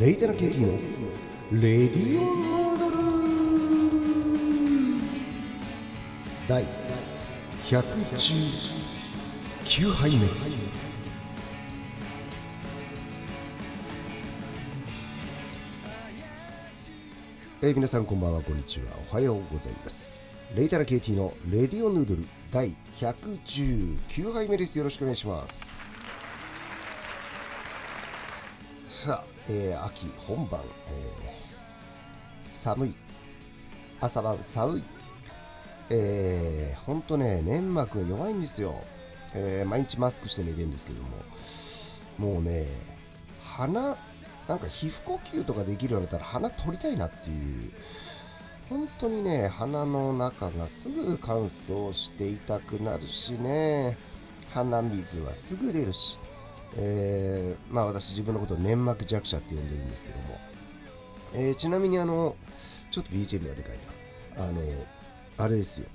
レイタナ KT のレディオヌードル。第119杯目。えー皆さんこんばんは。こんにちは。おはようございます。レイタナ KT のレディオヌードル第119杯目です。よろしくお願いします。さあ、えー秋本番、えー寒い。朝晩寒い。えー、ほんとね粘膜が弱いんですよ、えー毎日マスクして寝てるんですけども。もうね鼻なんか皮膚呼吸とかできるようになったら鼻取りたいなっていう。本当にね鼻の中がすぐ乾燥して痛くなるしね。鼻水はすぐ出るし。えーまあ私自分のことを粘膜弱者って呼んでるんですけども、えーちなみにあのちょっと BGM がでかいな。あのあれですよ。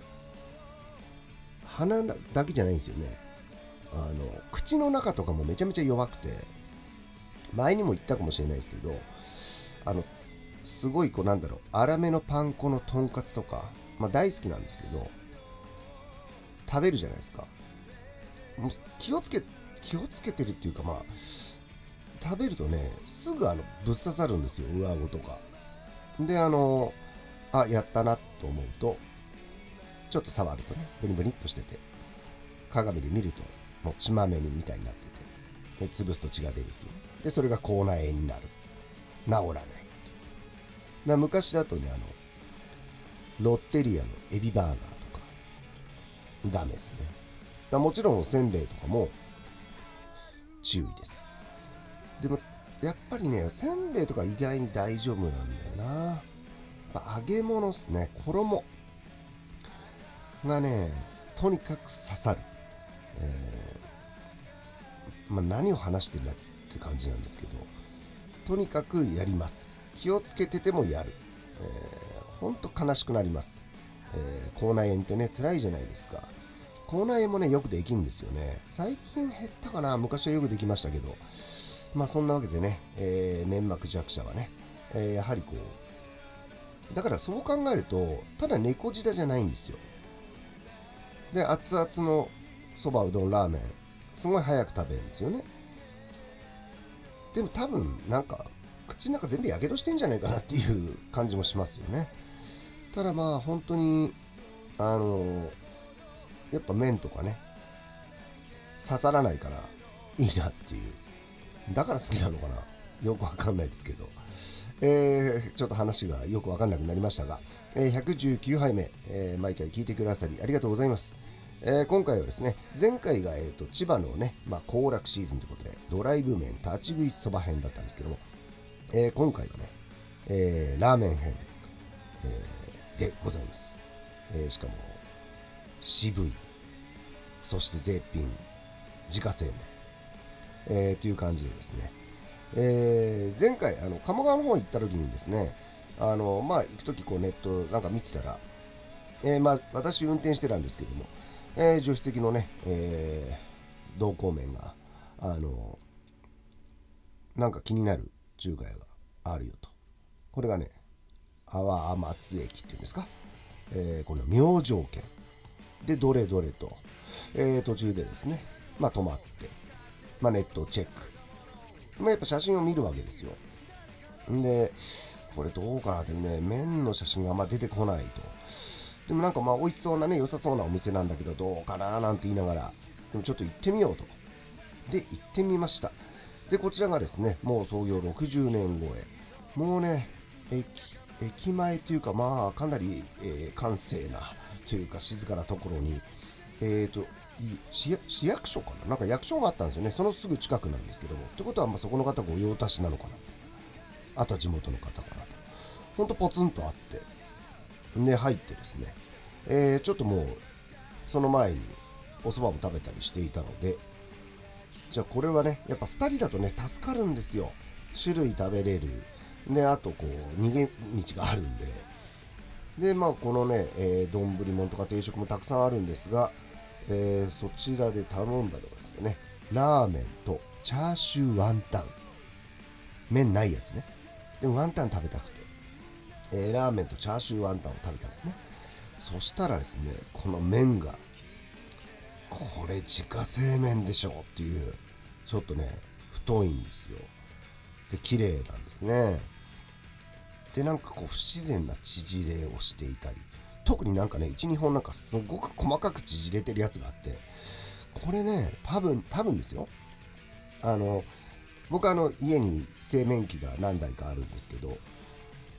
鼻だけじゃないんですよね。あの口の中とかもめちゃめちゃ弱くて前にも言ったかもしれないですけどあのすごいこうなんだろう粗めのパン粉のとんかつとか、まあ、大好きなんですけど食べるじゃないですか。もう気をつけ気をつけてるっていうかまあ食べるとねすぐあのぶっ刺さるんですよ上顎とか。であのあやったなと思うとちょっと触るとねブニブニっとしてて鏡で見るともう血まめにみたいになっててで潰すと血が出るっていう。でそれが口内炎になる。治らないだ昔だとねあのロッテリアのエビバーガーとかダメですね。だもちろんせんべいとかも注意です。でもやっぱりねせんべいとか意外に大丈夫なんだよな。揚げ物っすね。衣がねとにかく刺さる、えーまあ、何を話してるんだって感じなんですけどとにかくやります。気をつけててもやる、えー、ほんと悲しくなります、えー口内炎ってね辛いじゃないですか。口内炎もねよくできんですよね。最近減ったかな。昔はよくできましたけど。まあそんなわけでね、えー粘膜弱者はね、えーやはりこうだからそう考えるとただ猫舌じゃないんですよ。で熱々のそばうどんラーメンすごい早く食べるんですよね。でも多分なんか口の中全部やけどしてんじゃないかなっていう感じもしますよね。ただまあ本当にあのやっぱ麺とかね刺さらないからいいなっていうだから好きなのかなよくわかんないですけど、えーちょっと話がよくわかんなくなりましたが、えー119杯目、えー毎回聞いてくださりありがとうございます。え今回はですね、前回が、えー、と千葉のね、まあ、行楽シーズンということで、ドライブ麺立ち食いそば編だったんですけども、え今回はね、えラーメン編、えでございます。えしかも、渋い、そして絶品、自家製麺。えーという感じでですね、えー前回あの鴨川の方行った時にですねあのまあ行く時こうネットなんか見てたら、えーまあ私運転してたんですけども、えー助手席のね、えー同行面があのなんか気になる中華屋があるよと。これがね阿波松駅っていうんですか、えーこの明星圏でどれどれと、えー途中でですねまあ止まってまあ、ネットをチェック。まあ、やっぱ写真を見るわけですよ。んで、これどうかなってね、麺の写真があんま出てこないと。でもなんかまあ美味しそうなね、良さそうなお店なんだけど、どうかななんて言いながら、でもちょっと行ってみようと。で、行ってみました。で、こちらがですね、もう創業60年超え。もうね、駅、駅前というか、まあ、かなり、えー閑静なというか、静かなところに、えーと、市役所かな？なんか役所があったんですよね。そのすぐ近くなんですけども。ってことは、まあ、そこの方、御用達なのかな。あとは地元の方かなと。ほんとポツンとあって。で、入ってですね。えーちょっともう、その前にお蕎麦も食べたりしていたので、じゃあこれはね、やっぱ2人だとね、助かるんですよ。種類食べれる。で、あとこう、逃げ道があるんで。で、まあ、このね、えー、丼物とか定食もたくさんあるんですが、えーそちらで頼んだのはですね、ラーメンとチャーシューワンタン。麺ないやつね。でもワンタン食べたくて、えー、ラーメンとチャーシューワンタンを食べたんですね。そしたらですねこの麺がこれ自家製麺でしょっていうちょっとね太いんですよ。で綺麗なんですね。でなんかこう不自然な縮れをしていたり。特になんかね12本なんかすごく細かく縮れてるやつがあってこれね多分多分ですよ。あの僕あの家に製麺機が何台かあるんですけど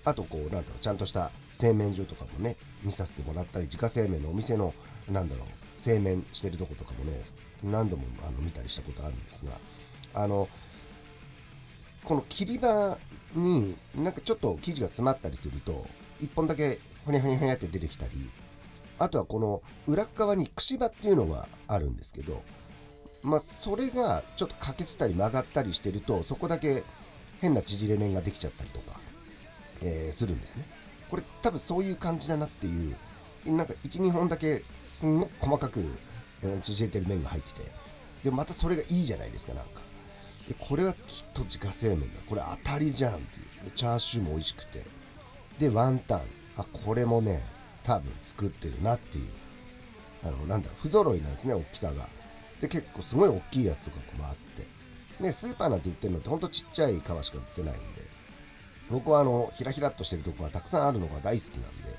あとこうなんだろうちゃんとした製麺所とかもね見させてもらったり自家製麺のお店のなんだろう製麺してるとことかもね何度もあの見たりしたことあるんですがあのこの切り場になんかちょっと生地が詰まったりすると1本だけふにゃふにゃふにゃって出てきたりあとはこの裏側に串場っていうのがあるんですけどまあそれがちょっと欠けてたり曲がったりしてるとそこだけ変な縮れ麺ができちゃったりとか、えー、するんですね。これ多分そういう感じだなっていうなんか12本だけすんごく細かく縮れてる麺が入っててでまたそれがいいじゃないですかなんか。でこれはきっと自家製麺だ。これ当たりじゃんっていう。でチャーシューも美味しくて。でワンタン。あこれもね多分作ってるなっていう。あのなんだろう不揃いなんですね大きさが。で結構すごい大きいやつとかもあって。ねスーパーなんて売ってるのってほんとちっちゃい皮しか売ってないんで。僕はあのひらひらっとしてるとこがたくさんあるのが大好きなんで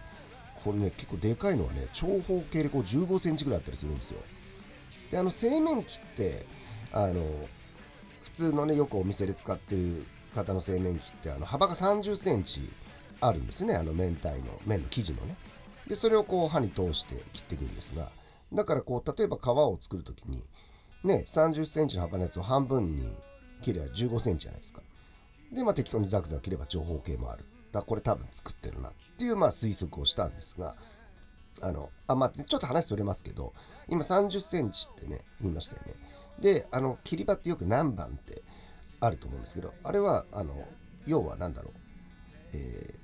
これね結構でかいのはね長方形でこう15センチぐらいあったりするんですよ。であの製麺機ってあの普通のねよくお店で使ってる方の製麺機ってあの幅が30センチあるんですね。あの明太の麺の生地のね。でそれをこう刃に通して切っていくんですがだからこう例えば皮を作る時にね30センチの幅のやつを半分に切れば15センチじゃないですか。でまあ適当にザクザク切れば長方形もある。だこれ多分作ってるなっていうまあ推測をしたんですがあのあまあ、ちょっと話それますけど今30センチってね言いましたよね。であの切り場ってよく何番ってあると思うんですけどあれはあの要は何だろう、えー、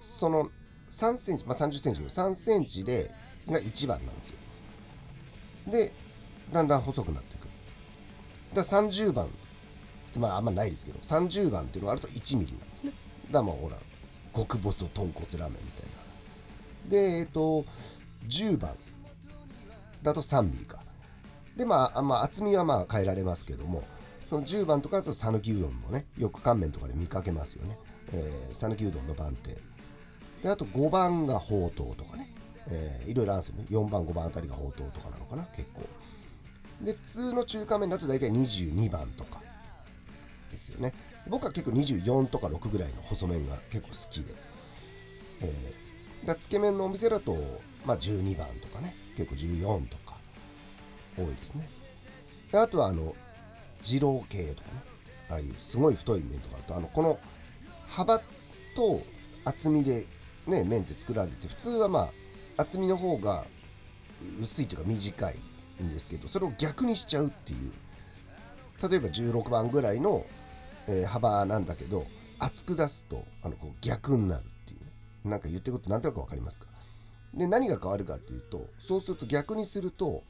その3センチまあ30センチ3センチでが1番なんですよ。でだんだん細くなっていく。だから30番まああんまないですけど30番っていうのがあると1ミリなんですね。だまあほら極細豚骨ラーメンみたいな。でえっ、ー、と10番だと3ミリか。でまあ、まあ、厚みはまあ変えられますけどもその10番とかだと讃岐うどんもねよく乾麺とかで見かけますよね。讃岐、ー、うどんの番手であと5番がほうとうとかね、えー、いろいろあるんですよね。4番5番あたりがほうとうとかなのかな結構。で普通の中華麺だと大体22番とかですよね。僕は結構24とか6ぐらいの細麺が結構好きで、えー、だつけ麺のお店だと、まあ、12番とかね。結構14とか多いですね。であとはあの二郎系とかね。ああいうすごい太い麺とかだとあのこの幅と厚みでね麺って作られて普通はまあ厚みの方が薄いというか短いんですけどそれを逆にしちゃうっていう。例えば16番ぐらいのえー、幅なんだけど厚く出すとあのこう逆になるっていう。なんか言ってることなんとなく分かりますか？で何が変わるかっていうとそうすると逆にすると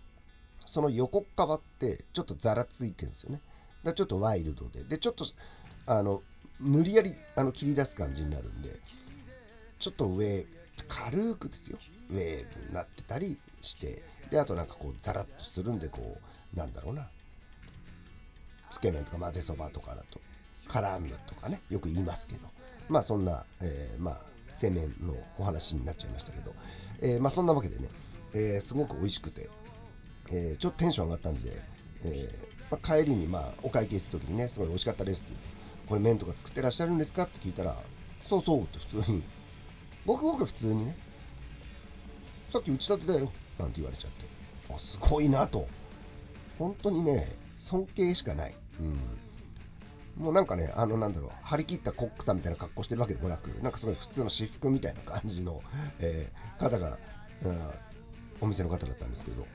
その横っ側ってちょっとざらついてるんですよね。だちょっとワイルドで。でちょっとあの無理やりあの切り出す感じになるんでちょっと上軽くですよ。上になってたりしてであとなんかこうザラッとするんでこうなんだろうな。つけ麺とか混ぜそばとかだと絡むとかねよく言いますけど。まあそんな、えー、まあ製麺のお話になっちゃいましたけど、えー、まあそんなわけでね、えー、すごく美味しくて、えちょっとテンション上がったんで、えまあ、帰りにまあお会計する時にねすごい美味しかったですってこれ麺とか作ってらっしゃるんですかって聞いたらそうそうって普通にごくごく普通にねさっき打ち立てだよなんて言われちゃってあすごいなと本当にね尊敬しかない、うん、もうなんかね、あのなんだろう、張り切ったコックさんみたいな格好してるわけでもなく、なんかすごい普通の私服みたいな感じの、えー、方が、うん、お店の方だったんですけど、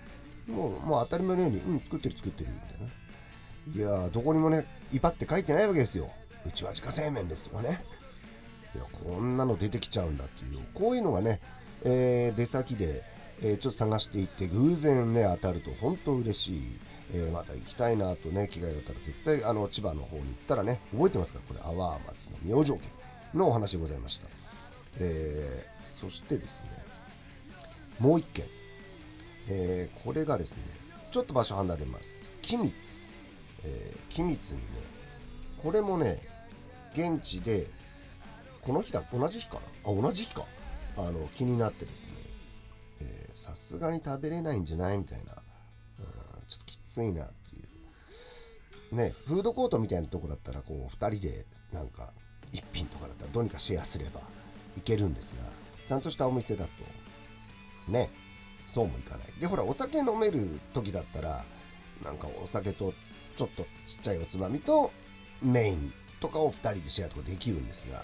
もうもう当たり前のように、うん、作ってる作ってるみたいな。いやどこにもね、威張って書いてないわけですよ。うちは自家製麺ですとかね。いや、こんなの出てきちゃうんだっていう、こういうのがね、えー、出先で、えー、ちょっと探していって、偶然ね、当たると本当嬉しい。えー、また行きたいなとね、機会があったら絶対あの千葉の方に行ったらね、覚えてますか？ら、これ、阿波松の明星家のお話でございました。えー、そしてですね、もう一件、えー、これがですね、ちょっと場所離れます。君津。えー、君津にね、これもね、現地で、この日だ、同じ日かな？あ、同じ日か。あの、気になってですね、さすがに食べれないんじゃない？みたいな、うん、ちょっときついなっていう。ねフードコートみたいなとこだったらこう2人でなんか1品とかだったらどうにかシェアすればいけるんですがちゃんとしたお店だとねそうもいかない。でほらお酒飲める時だったらなんかお酒とちょっとちっちゃいおつまみとメイン。とかを2人でシェアとかできるんですが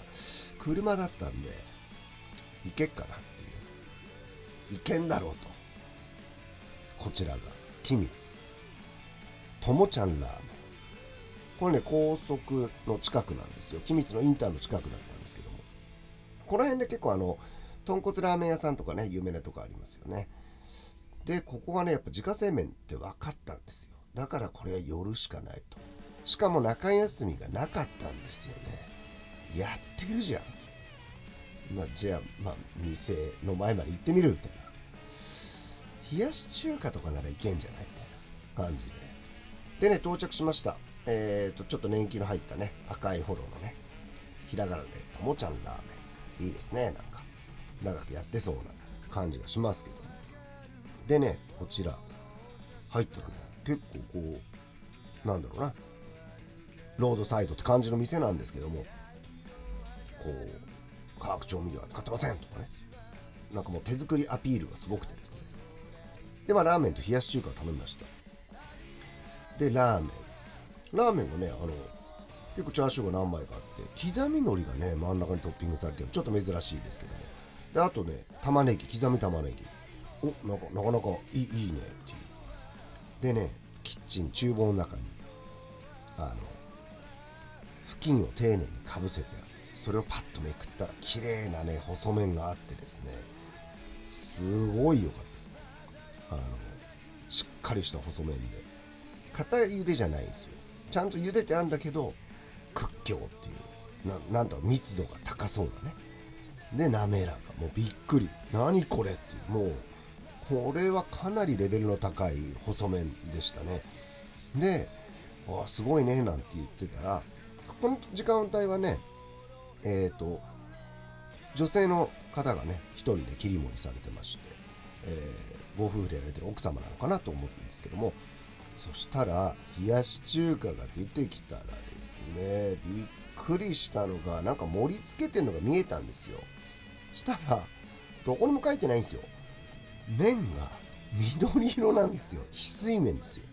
車だったんで行けっかなっていう。行けんだろうと。こちらが君津。ともちゃんラーメン。これね高速の近くなんですよ。君津のインターの近くだったんですけども。この辺で結構あの豚骨ラーメン屋さんとかね有名なとこありますよね。でここがねやっぱ自家製麺って分かったんですよ。だからこれは寄るしかないと。しかも中休みがなかったんですよねやってるじゃんまあ、じゃあ、まあ、店の前まで行ってみるみたいな冷やし中華とかならいけんじゃないみたいな感じで。でね、到着しました。えっ、ー、と、ちょっと年季の入ったね、赤いフォローのね、ひらがなで、ともちゃんラーメン。いいですね、なんか。長くやってそうな感じがしますけども。でね、こちら、入ったらね、結構こう、なんだろうな、ロードサイドって感じの店なんですけども、こう、化学調味料は使ってませんとかね、なんかもう手作りアピールがすごくてですね、で、まあ、ラーメンと冷やし中華を頼みました。で、ラーメン。ラーメンがね、あの、結構チャーシューが何枚かあって、刻み海苔がね、真ん中にトッピングされてる。ちょっと珍しいですけども。で、あとね、玉ねぎ、刻み玉ねぎ。お、なんか、なかなかいいいいねっていう。でね、キッチン、厨房の中に、あの、布巾を丁寧にかぶせてあって、それをパッとめくったら、綺麗なね、細麺があってですね、すごい良かった。あのしっかりした細麺で。硬い茹でじゃないんですよ。ちゃんと茹でてあんだけど屈強っていうななんと密度が高そうだね。で滑らか。もうびっくり。何これっていう。もうこれはかなりレベルの高い細麺でしたね。で「あすごいね」なんて言ってたらこの時間帯はねえっ、ー、と女性の方がね一人で切り盛りされてまして、えご夫婦でやられてる奥様なのかなと思うんですけどもそしたら冷やし中華が出てきたらですねびっくりしたのがなんか盛り付けてるのが見えたんですよ。したらどこにも書いてないんですよ。麺が緑色なんですよ。翡翠麺ですよ。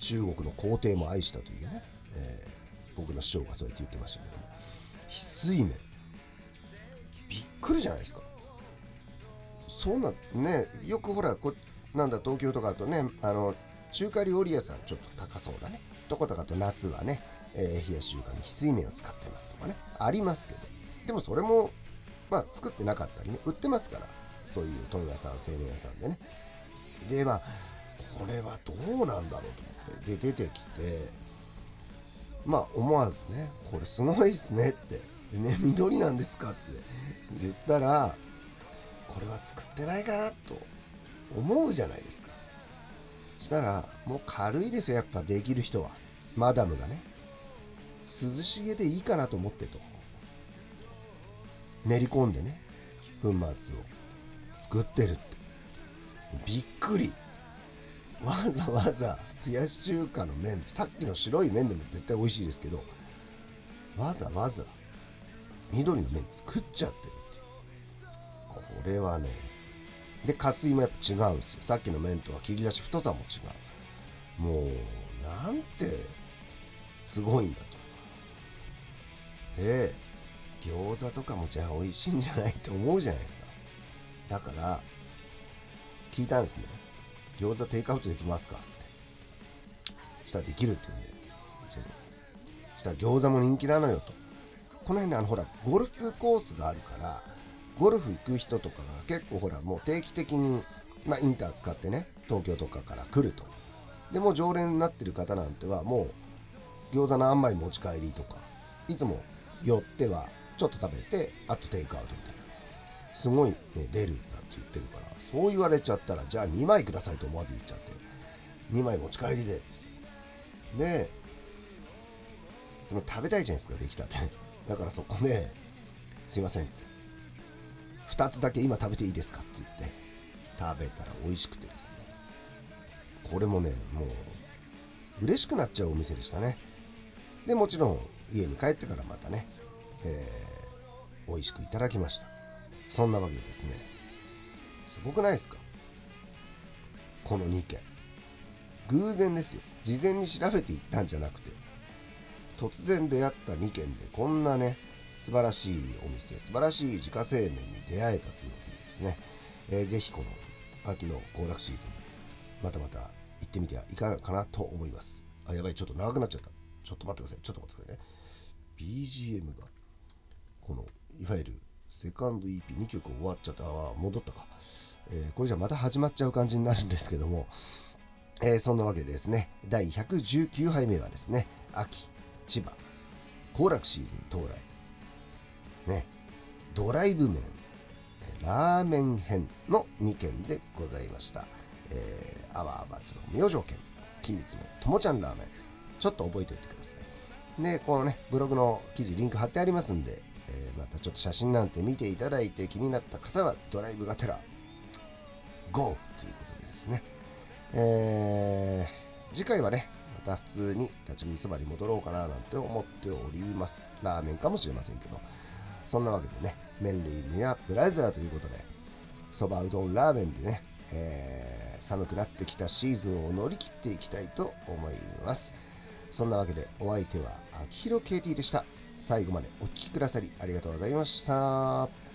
中国の皇帝も愛したというね、え、僕の師匠がそうやって言ってましたけども翡翠麺。びっくりじゃないですか。そんなねよくほらこなんだ東京とかだとねあの中華料理屋さんちょっと高そうだね。どことかと夏はね、えー、冷やし中華に翡翠麺を使ってますとかねありますけど。でもそれもまあ作ってなかったりね売ってますから。そういう問屋さん製麺屋さんでね。でまあこれはどうなんだろうと思って。で出てきてまあ思わずねこれすごいっすねって。ね緑なんですかって。言ったらこれは作ってないかなと思うじゃないですか。したらもう軽いですよやっぱできる人は。マダムがね。涼しげでいいかなと思ってと。練り込んでね。粉末を作ってるって。びっくり。わざわざ冷やし中華の麺さっきの白い麺でも絶対美味しいですけどわざわざ緑の麺作っちゃってるっていう。これはねで加水もやっぱ違うんですよ。さっきの麺とは切り出し太さも違う。もうなんてすごいんだと。で餃子とかもじゃあ美味しいんじゃないって思うじゃないですか。だから聞いたんですね。餃子テイクアウトできますか？したらできるって言うんでしたら餃子も人気なのよと。この辺ねあのほらゴルフコースがあるからゴルフ行く人とかが結構ほらもう定期的に、まあ、インター使ってね東京とかから来ると。でも常連になってる方なんてはもう餃子の何枚持ち帰りとかいつも寄ってはちょっと食べてあとテイクアウトみたいな。すごいね出るなんて言ってるからそう言われちゃったらじゃあ2枚くださいと思わず言っちゃって2枚持ち帰りでつってででも食べたいじゃないですかできたって。だからそこですいません。2つだけ今食べていいですかって言って食べたら美味しくてですね。これもねもう嬉しくなっちゃうお店でしたね。でもちろん家に帰ってからまたね、えー、美味しくいただきました。そんなわけでですねすごくないですか？この2件偶然ですよ。事前に調べていったんじゃなくて突然出会った2件でこんなね素晴らしいお店素晴らしい自家製麺に出会えたというわけでですね、えー、ぜひこの秋の行楽シーズンまたまた行ってみてはいかがかなと思います。あやばいちょっと長くなっちゃった。ちょっと待ってください。ちょっと待ってくださいね。BGM がこのいわゆるセカンド EP2 曲終わっちゃった。あ戻ったか、えー、これじゃまた始まっちゃう感じになるんですけども、えー、そんなわけでですね第119杯目はですね秋千葉行楽シーズン到来ね、ドライブ麺、ラーメン編の2件でございました。えー、アワーバツの明星軒、金光のともちゃんラーメン、ちょっと覚えておいてください。で、このね、ブログの記事、リンク貼ってありますんで、えー、またちょっと写真なんて見ていただいて気になった方は、ドライブがてら、GO! ということでですね。えー、次回はね、また普通に立ち食いそばに戻ろうかななんて思っております。ラーメンかもしれませんけど。そんなわけでね、麺類ミアブラザーということで、そばうどんラーメンでね、えー、寒くなってきたシーズンを乗り切っていきたいと思います。そんなわけでお相手は秋広 KT でした。最後までお聴きくださりありがとうございました。